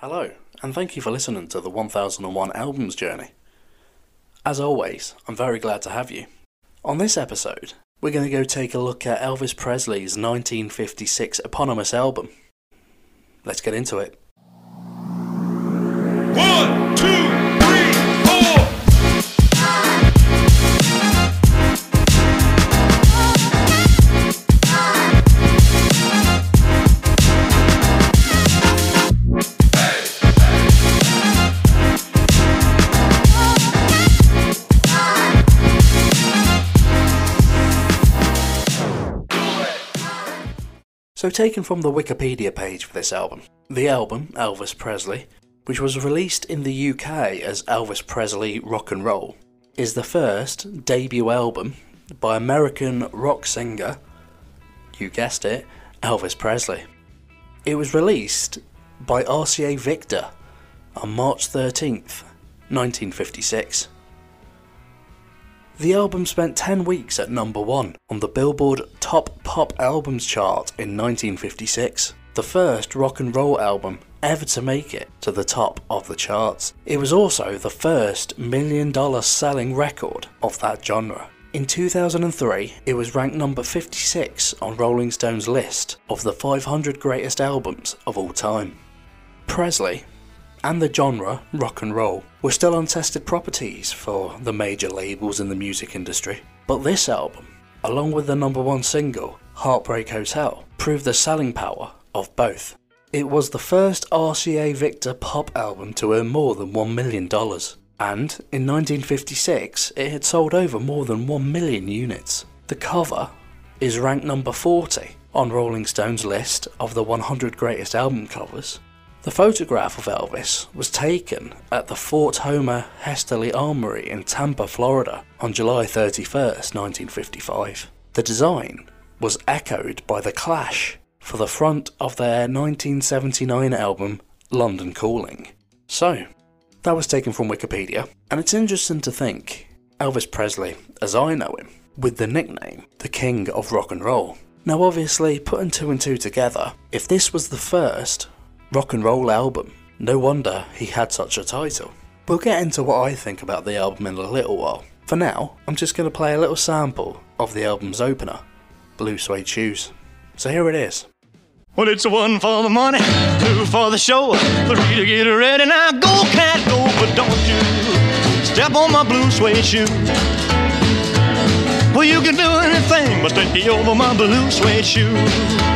Hello, and thank you for listening to the 1001 Albums Journey. As always, I'm very glad to have you. On this episode, we're going to go take a look at Elvis Presley's 1956 eponymous album. Let's get into it. One, two, So, taken from the Wikipedia page for this album, the album, Elvis Presley, which was released in the UK as Elvis Presley Rock and Roll, is the first debut album by American rock singer, you guessed it, Elvis Presley. It was released by RCA Victor on March 13th, 1956. The album spent 10 weeks at number 1 on the Billboard Top Pop Albums chart in 1956, the first rock and roll album ever to make it to the top of the charts. It was also the first million dollar selling record of that genre. In 2003, it was ranked number 56 on Rolling Stone's list of the 500 greatest albums of all time. Presley and the genre, rock and roll, were still untested properties for the major labels in the music industry. But this album, along with the number one single, Heartbreak Hotel, proved the selling power of both. It was the first RCA Victor pop album to earn more than $1 million. And in 1956, it had sold over more than 1 million units. The cover is ranked number 40 on Rolling Stone's list of the 100 greatest album covers. The photograph of Elvis was taken at the Fort Homer Hesterly Armory in Tampa, Florida on July 31st, 1955. The design was echoed by The Clash for the front of their 1979 album London Calling. So, that was taken from Wikipedia, and it's interesting to think Elvis Presley, as I know him, with the nickname the King of Rock and Roll. Now, obviously, putting two and two together, if this was the first rock and roll album. No wonder he had such a title. We'll get into what I think about the album in a little while. For now, I'm just going to play a little sample of the album's opener, Blue Suede Shoes. So here it is. Well, it's one for the money, two for the show, three to get ready. Now go, cat, go, but don't you step on my blue suede shoe. Well, you can do anything but stay over my blue suede shoe.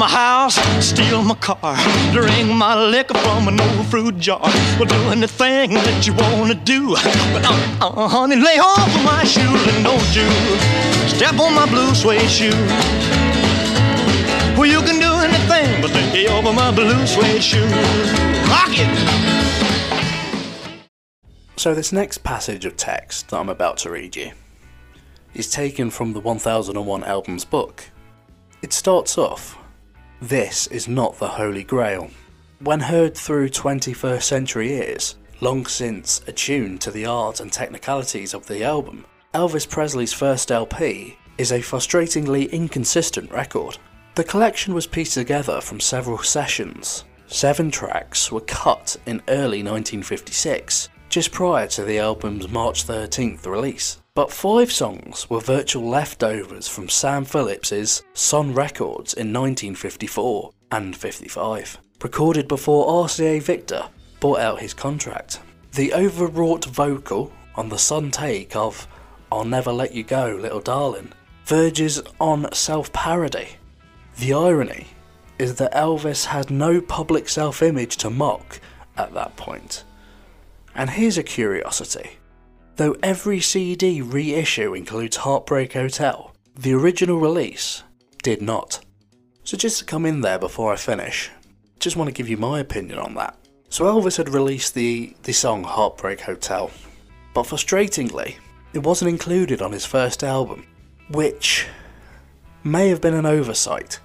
My house, steal my car, drink my liquor from an old fruit jar. Well, do anything that you wanna do, but uh, uh, honey, lay off of my shoes and don't you step on my blue suede shoe. Well, you can do anything but lay over my blue suede shoes. Rock it. So, this next passage of text that I'm about to read you is taken from the 1001 Albums book. It starts off This is not the Holy Grail. When heard through 21st century ears, long since attuned to the art and technicalities of the album, Elvis Presley's first LP is a frustratingly inconsistent record. The collection was pieced together from several sessions. Seven tracks were cut in early 1956, just prior to the album's March 13th release. But five songs were virtual leftovers from Sam Phillips's Sun Records in 1954 and 55, recorded before RCA Victor bought out his contract. The overwrought vocal on the Sun take of I'll Never Let You Go, Little Darling verges on self parody. The irony is that Elvis had no public self image to mock at that point. And here's a curiosity. Though every CD reissue includes Heartbreak Hotel, The original release did not. So, just to come in there before I finish, just want to give you my opinion on that. So, Elvis had released the, the song Heartbreak Hotel, but frustratingly, it wasn't included on his first album, which may have been an oversight.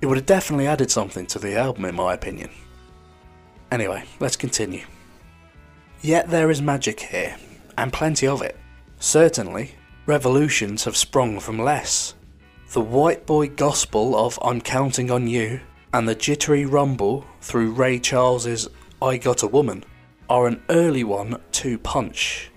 It would have definitely added something to the album, in my opinion. Anyway, let's continue. Yet there is magic here, and plenty of it. Certainly, revolutions have sprung from less. The white boy gospel of I'm Counting on You and the jittery rumble through Ray Charles's I Got a Woman are an early one to punch.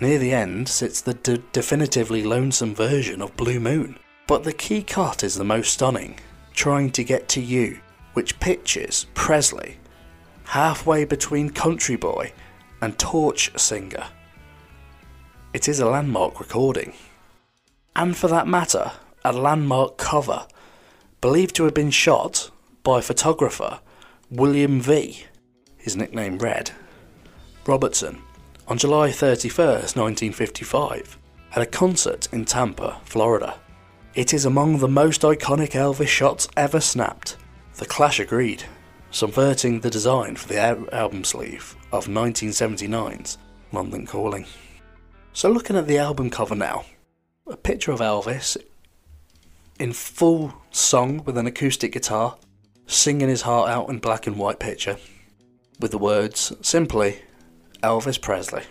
Near the end sits the de- definitively lonesome version of Blue Moon, but the key cut is the most stunning, Trying to Get to You, which pictures Presley halfway between Country Boy and Torch Singer. It is a landmark recording. And for that matter, a landmark cover, believed to have been shot by photographer William V, his nickname Red, Robertson, on July 31st, 1955, at a concert in Tampa, Florida. It is among the most iconic Elvis shots ever snapped. The Clash agreed, subverting the design for the album sleeve of 1979's London Calling. So, looking at the album cover now, a picture of Elvis in full song with an acoustic guitar, singing his heart out in black and white picture, with the words simply Elvis Presley,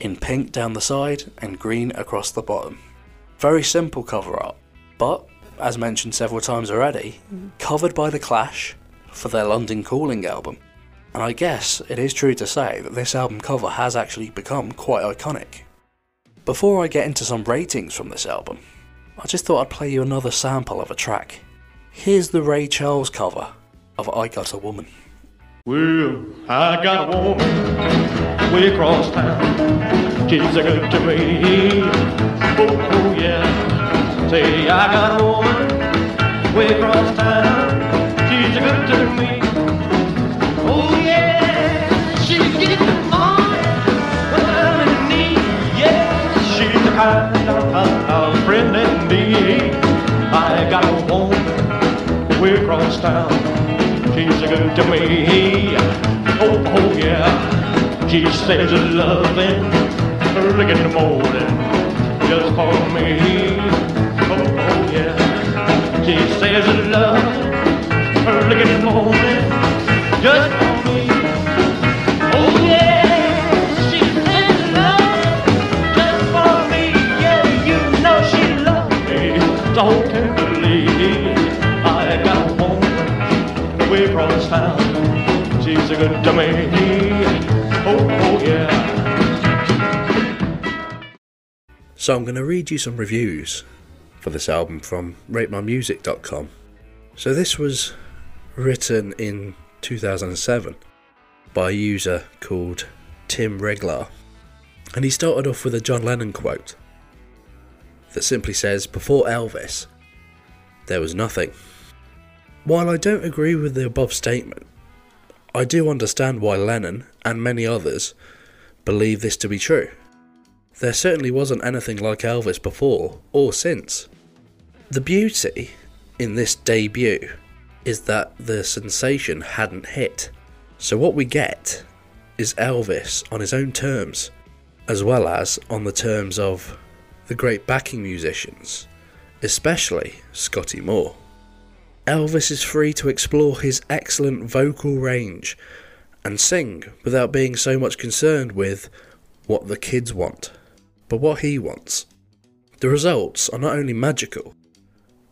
in pink down the side and green across the bottom. Very simple cover art, but as mentioned several times already, covered by The Clash for their London Calling album. And I guess it is true to say that this album cover has actually become quite iconic. Before I get into some ratings from this album, I just thought I'd play you another sample of a track. Here's the Ray Charles cover of I Got a Woman. Well, I got a woman way across town. She's a good to me. Oh, oh yeah. Say, I got a woman way across town. She's a good to me. Woman town. She's a good to me. Oh, oh yeah. She says loving early in the morning just for me. Oh, oh yeah. She says loving early in the morning just She's a good to me. Oh, oh yeah. So I'm going to read you some reviews for this album from ratemymusic.com. So this was written in 2007 by a user called Tim Reglar. And he started off with a John Lennon quote that simply says, Before Elvis, there was nothing. While I don't agree with the above statement, I do understand why Lennon and many others believe this to be true. There certainly wasn't anything like Elvis before or since. The beauty in this debut is that the sensation hadn't hit. So, what we get is Elvis on his own terms, as well as on the terms of the great backing musicians, especially Scotty Moore. Elvis is free to explore his excellent vocal range and sing without being so much concerned with what the kids want, but what he wants. The results are not only magical,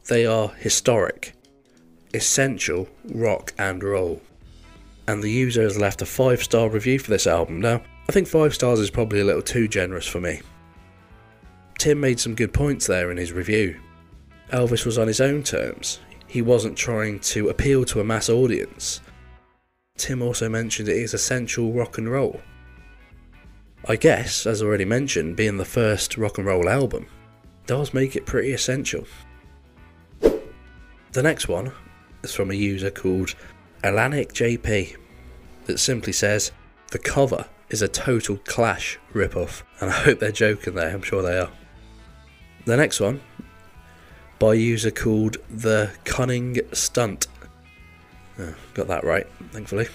they are historic, essential rock and roll. And the user has left a 5 star review for this album. Now, I think 5 stars is probably a little too generous for me. Tim made some good points there in his review. Elvis was on his own terms, he wasn't trying to appeal to a mass audience. Tim also mentioned it is essential rock and roll. I guess, as already mentioned, being the first rock and roll album does make it pretty essential. The next one is from a user called Alanic JP that simply says the cover is a total Clash ripoff, and I hope they're joking there. I'm sure they are. The next one by a user called The Cunning Stunt. Oh, got that right, thankfully.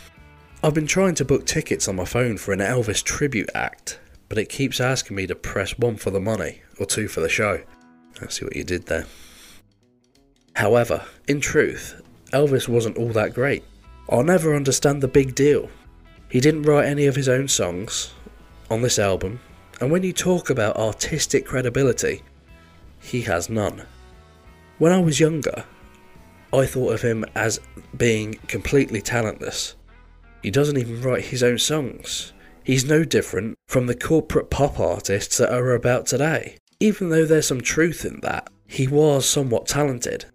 I've been trying to book tickets on my phone for an Elvis tribute act, but it keeps asking me to press one for the money or two for the show. I see what you did there. However, in truth, Elvis wasn't all that great. I'll never understand the big deal. He didn't write any of his own songs on this album, and when you talk about artistic credibility, he has none. When I was younger, I thought of him as being completely talentless. He doesn't even write his own songs. He's no different from the corporate pop artists that are about today. Even though there's some truth in that, he was somewhat talented.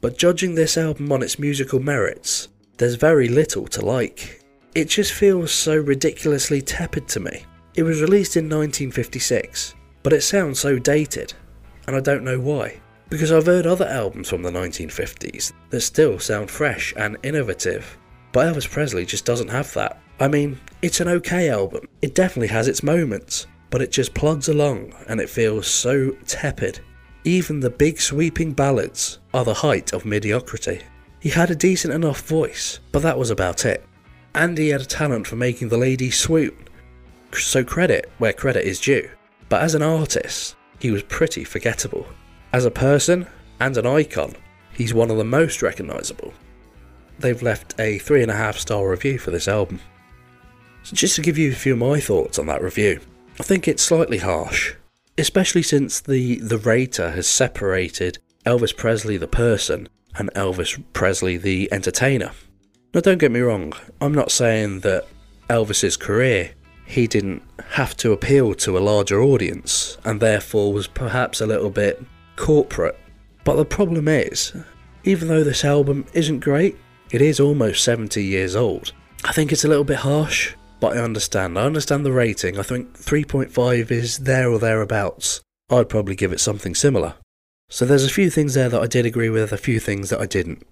But judging this album on its musical merits, there's very little to like. It just feels so ridiculously tepid to me. It was released in 1956, but it sounds so dated, and I don't know why. Because I've heard other albums from the 1950s that still sound fresh and innovative, but Elvis Presley just doesn't have that. I mean, it's an okay album, it definitely has its moments, but it just plugs along and it feels so tepid. Even the big sweeping ballads are the height of mediocrity. He had a decent enough voice, but that was about it. And he had a talent for making the ladies swoon. So credit where credit is due. But as an artist, he was pretty forgettable. As a person and an icon, he's one of the most recognisable. They've left a 3.5 star review for this album. So just to give you a few of my thoughts on that review, I think it's slightly harsh, especially since the, the rater has separated Elvis Presley the person and Elvis Presley the entertainer. Now, don't get me wrong, I'm not saying that Elvis's career he didn't have to appeal to a larger audience and therefore was perhaps a little bit corporate. But the problem is, even though this album isn't great, it is almost 70 years old. I think it's a little bit harsh, but I understand. I understand the rating. I think 3.5 is there or thereabouts. I'd probably give it something similar. So there's a few things there that I did agree with, a few things that I didn't.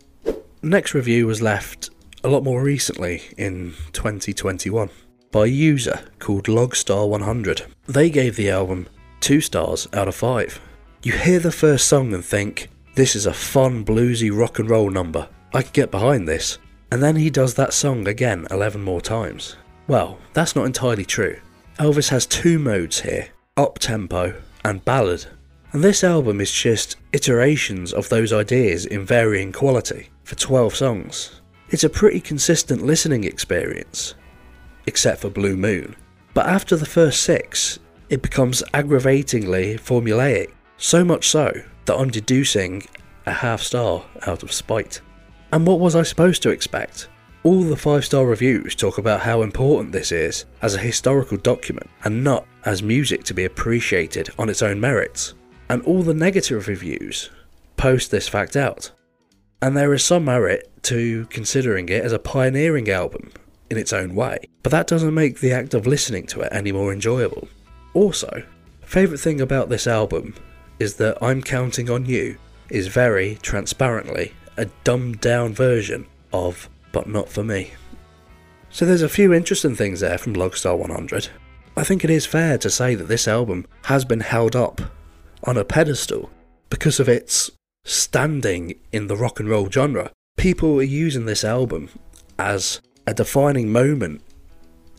Next review was left a lot more recently in 2021 by a user called Logstar100. They gave the album 2 stars out of 5. You hear the first song and think, this is a fun bluesy rock and roll number. I could get behind this. And then he does that song again 11 more times. Well, that's not entirely true. Elvis has two modes here up tempo and ballad. And this album is just iterations of those ideas in varying quality for 12 songs. It's a pretty consistent listening experience, except for Blue Moon. But after the first six, it becomes aggravatingly formulaic, so much so that I'm deducing a half star out of spite. And what was I supposed to expect? All the 5 star reviews talk about how important this is as a historical document and not as music to be appreciated on its own merits. And all the negative reviews post this fact out. And there is some merit to considering it as a pioneering album in its own way, but that doesn't make the act of listening to it any more enjoyable. Also, favourite thing about this album is that I'm Counting on You is very transparently a dumbed down version of But Not For Me. So there's a few interesting things there from Logstar 100. I think it is fair to say that this album has been held up on a pedestal because of its standing in the rock and roll genre. People are using this album as a defining moment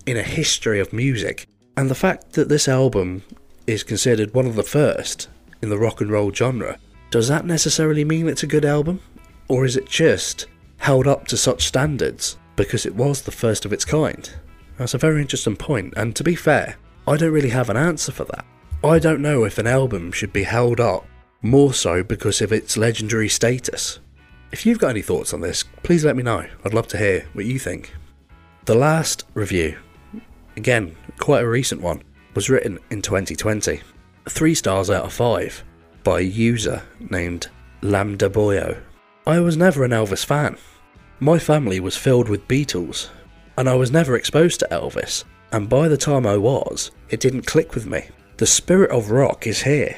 in a history of music. And the fact that this album is considered one of the first in the rock and roll genre, does that necessarily mean it's a good album? Or is it just held up to such standards because it was the first of its kind? That's a very interesting point, and to be fair, I don't really have an answer for that. I don't know if an album should be held up more so because of its legendary status. If you've got any thoughts on this, please let me know. I'd love to hear what you think. The last review, again, quite a recent one, was written in 2020. Three stars out of five by a user named Lambda Boyo. I was never an Elvis fan. My family was filled with Beatles, and I was never exposed to Elvis, and by the time I was, it didn't click with me. The spirit of rock is here,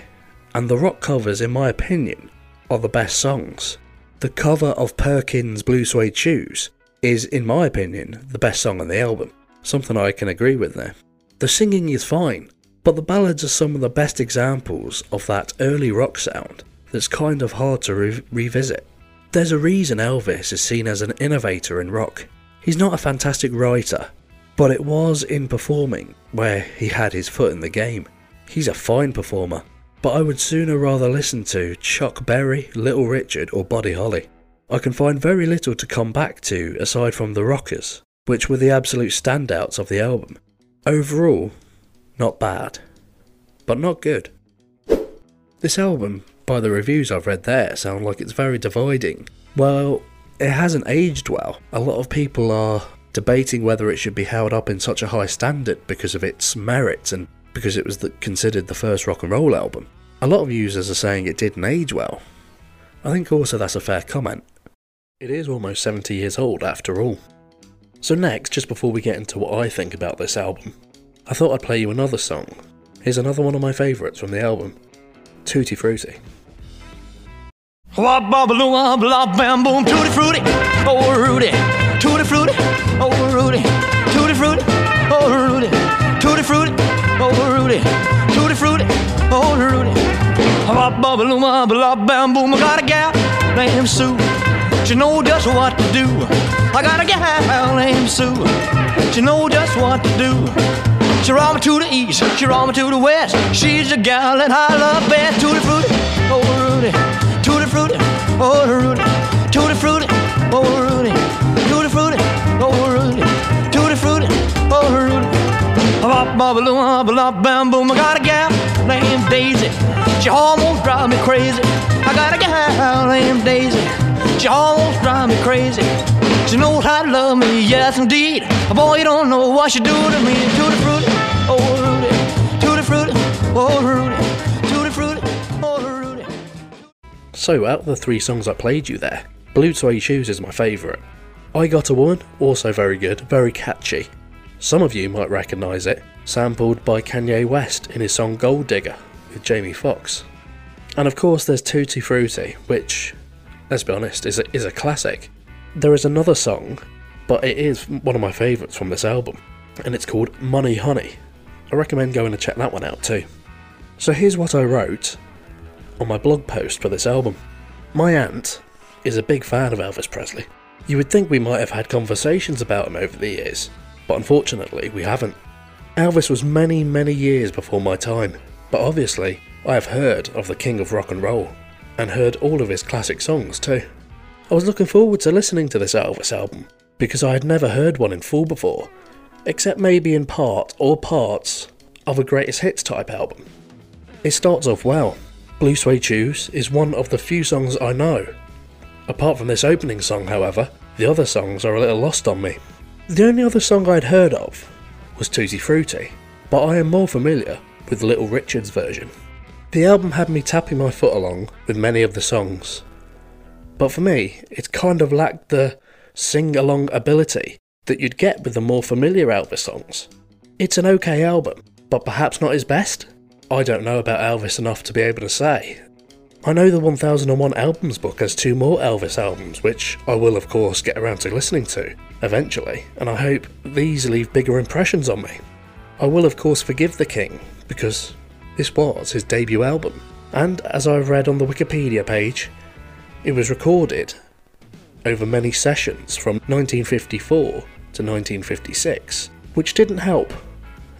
and the rock covers, in my opinion, are the best songs. The cover of Perkins' Blue Suede Shoes is, in my opinion, the best song on the album. Something I can agree with there. The singing is fine, but the ballads are some of the best examples of that early rock sound. that's kind of hard to re- revisit. There's a reason Elvis is seen as an innovator in rock. He's not a fantastic writer, but it was in performing where he had his foot in the game. He's a fine performer, but I would sooner rather listen to Chuck Berry, Little Richard, or Buddy Holly. I can find very little to come back to aside from the Rockers, which were the absolute standouts of the album. Overall, not bad, but not good. This album, by the reviews I've read there, sound like it's very dividing. Well, it hasn't aged well. A lot of people are debating whether it should be held up in such a high standard because of its merits and because it was the, considered the first rock and roll album. A lot of users are saying it didn't age well. I think also that's a fair comment. It is almost 70 years old after all. So, next, just before we get into what I think about this album, I thought I'd play you another song. Here's another one of my favourites from the album Tutti Frutti. Wop bobble wop lop bam boom tutti frutti oh Rudy. Tutti frutti oh Rudy. Tutti frutti oh Rudy. Tutti frutti oh Rudy. Tutti frutti oh Rudy. Wop bobble wop lop bam boom I got a gal named Sue. She know just what to do. I got a gal named Sue. She know just what to do she roll me to the east, she roll me to the west. She's the gal that I love best. Tutti frutti, oh Rudy, tutti frutti, oh Rudy, tutti frutti, oh Rudy, tutti frutti, oh Rudy, tutti frutti, oh Rudy. Bop bop bop bop bam boom. I got a gal named Daisy. She almost drive me crazy. I got a gal named Daisy. She almost drive me crazy. She knows how to love me, yes indeed. Boy, you don't know what do to me. Oh Rudy, oh Rudy, oh Rudy. So, out of the three songs I played you there, Blue Suede Shoes is my favourite. I Got a Woman, also very good, very catchy. Some of you might recognise it, sampled by Kanye West in his song Gold Digger with Jamie Foxx. And of course, there's Tutti Frutti, which, let's be honest, is a, is a classic. There is another song, but it is one of my favourites from this album, and it's called Money Honey. I recommend going to check that one out too. So here's what I wrote on my blog post for this album. My aunt is a big fan of Elvis Presley. You would think we might have had conversations about him over the years, but unfortunately we haven't. Elvis was many, many years before my time, but obviously I have heard of the King of Rock and Roll, and heard all of his classic songs too. I was looking forward to listening to this Elvis album, because I had never heard one in full before, except maybe in part or parts of a greatest hits type album. It starts off well. Blue Suede Shoes is one of the few songs I know. Apart from this opening song, however, the other songs are a little lost on me. The only other song I'd heard of was Tutti Frutti, but I am more familiar with Little Richard's version. The album had me tapping my foot along with many of the songs, but for me, it kind of lacked the sing along ability that you'd get with the more familiar Elvis songs. It's an okay album, but perhaps not his best? I don't know about Elvis enough to be able to say. I know the 1001 Albums book has two more Elvis albums, which I will, of course, get around to listening to eventually, and I hope these leave bigger impressions on me. I will, of course, forgive the King, because this was his debut album, and as I've read on the Wikipedia page, it was recorded over many sessions from 1954 to 1956, which didn't help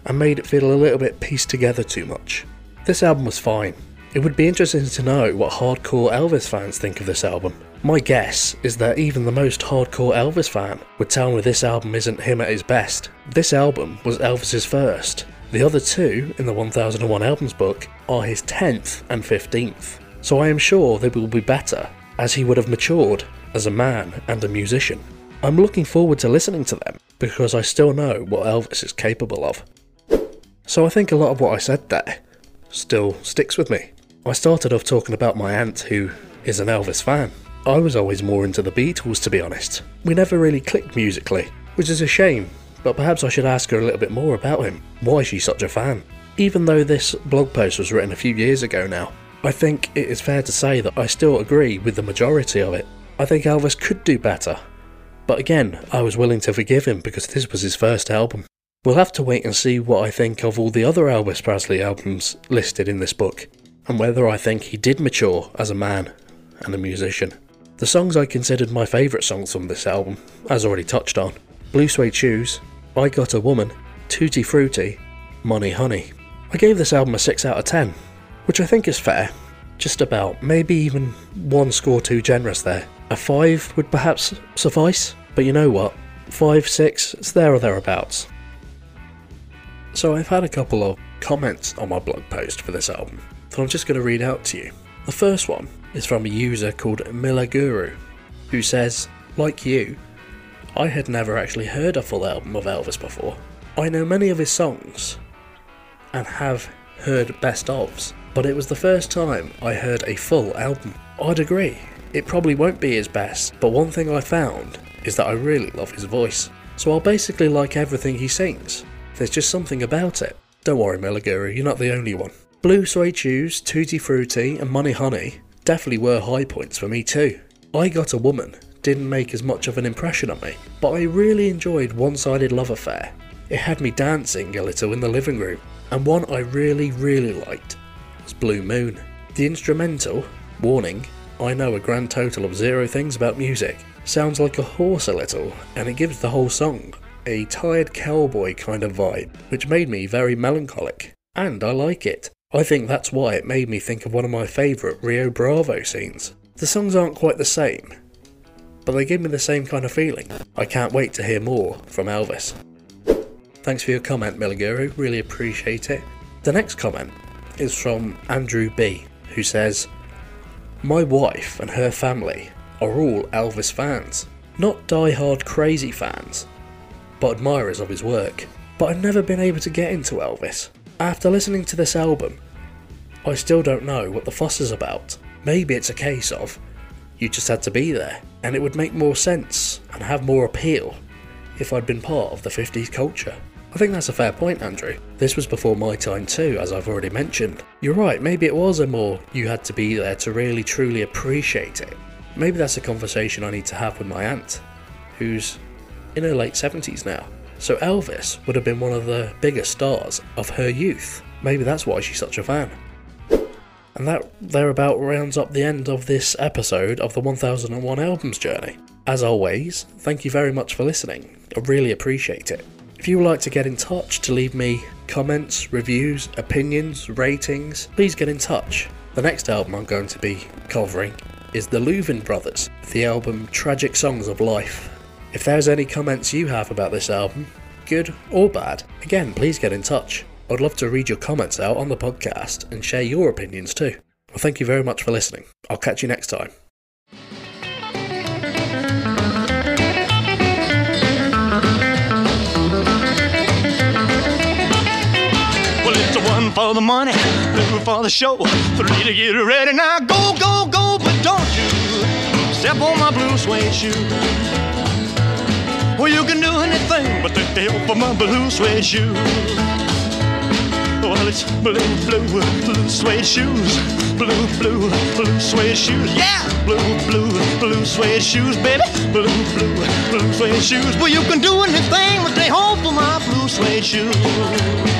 and made it feel a little bit pieced together too much. This album was fine. It would be interesting to know what hardcore Elvis fans think of this album. My guess is that even the most hardcore Elvis fan would tell me this album isn't him at his best. This album was Elvis's first. The other two in the 1001 Albums book are his 10th and 15th. So I am sure they will be better as he would have matured as a man and a musician. I'm looking forward to listening to them because I still know what Elvis is capable of. So I think a lot of what I said there still sticks with me. I started off talking about my aunt who is an Elvis fan. I was always more into the Beatles to be honest. We never really clicked musically, which is a shame, but perhaps I should ask her a little bit more about him. Why she's such a fan. Even though this blog post was written a few years ago now, I think it is fair to say that I still agree with the majority of it. I think Elvis could do better. But again, I was willing to forgive him because this was his first album. We'll have to wait and see what I think of all the other Elvis Presley albums listed in this book. and whether I think he did mature as a man and a musician. The songs I considered my favourite songs from this album, as already touched on Blue Suede Shoes, I Got a Woman, Tutti Frutti, Money Honey. I gave this album a 6 out of 10, which I think is fair. Just about, maybe even one score too generous there. A 5 would perhaps suffice, but you know what? 5, 6, it's there or thereabouts. So I've had a couple of comments on my blog post for this album that I'm just going to read out to you. The first one is from a user called Milaguru, who says, like you, I had never actually heard a full album of Elvis before. I know many of his songs and have heard best ofs, but it was the first time I heard a full album. I'd agree, it probably won't be his best, but one thing I found is that I really love his voice. So I'll basically like everything he sings. There's just something about it. Don't worry, Milaguru, you're not the only one. Blue Suede Shoes, Tutti Frutti, and Money Honey definitely were high points for me too. I Got a Woman didn't make as much of an impression on me, but I really enjoyed One Sided Love Affair. It had me dancing a little in the living room, and one I really, really liked Blue Moon. The instrumental, Warning, I know a grand total of zero things about music, sounds like a horse a little, and it gives the whole song a tired cowboy kind of vibe, which made me very melancholic. And I like it. I think that's why it made me think of one of my favourite Rio Bravo scenes. The songs aren't quite the same, but they give me the same kind of feeling. I can't wait to hear more from Elvis. Thanks for your comment, Milaguru, really appreciate it. The next comment is from Andrew B, who says, My wife and her family are all Elvis fans. Not die-hard crazy fans, but admirers of his work. But I've never been able to get into Elvis. After listening to this album, I still don't know what the fuss is about. Maybe it's a case of you just had to be there, and it would make more sense and have more appeal if I'd been part of the 50s culture. I think that's a fair point, Andrew. This was before my time too, as I've already mentioned. You're right, maybe it was a more you had to be there to really truly appreciate it. Maybe that's a conversation I need to have with my aunt, who's in her late 70s now. So Elvis would have been one of the biggest stars of her youth. Maybe that's why she's such a fan. And that thereabout rounds up the end of this episode of the 1001 Albums Journey. As always, thank you very much for listening. I really appreciate it. If you would like to get in touch to leave me comments, reviews, opinions, ratings, please get in touch. The next album I'm going to be covering is the Louvin Brothers, the album Tragic Songs of Life. If there's any comments you have about this album, good or bad, again, please get in touch. I'd love to read your comments out on the podcast and share your opinions too. Well, thank you very much for listening. I'll catch you next time. For the money, two for the show, three to get ready. Now go, go, go, but don't you step on my blue suede shoe. Well, you can do anything but take the help of my blue suede shoe. Well, it's blue, blue, blue suede shoes. Blue, blue, blue suede shoes. Yeah! Blue, blue, blue suede shoes, baby. Blue, blue, blue suede shoes. Well, you can do anything but stay home for my blue suede shoes.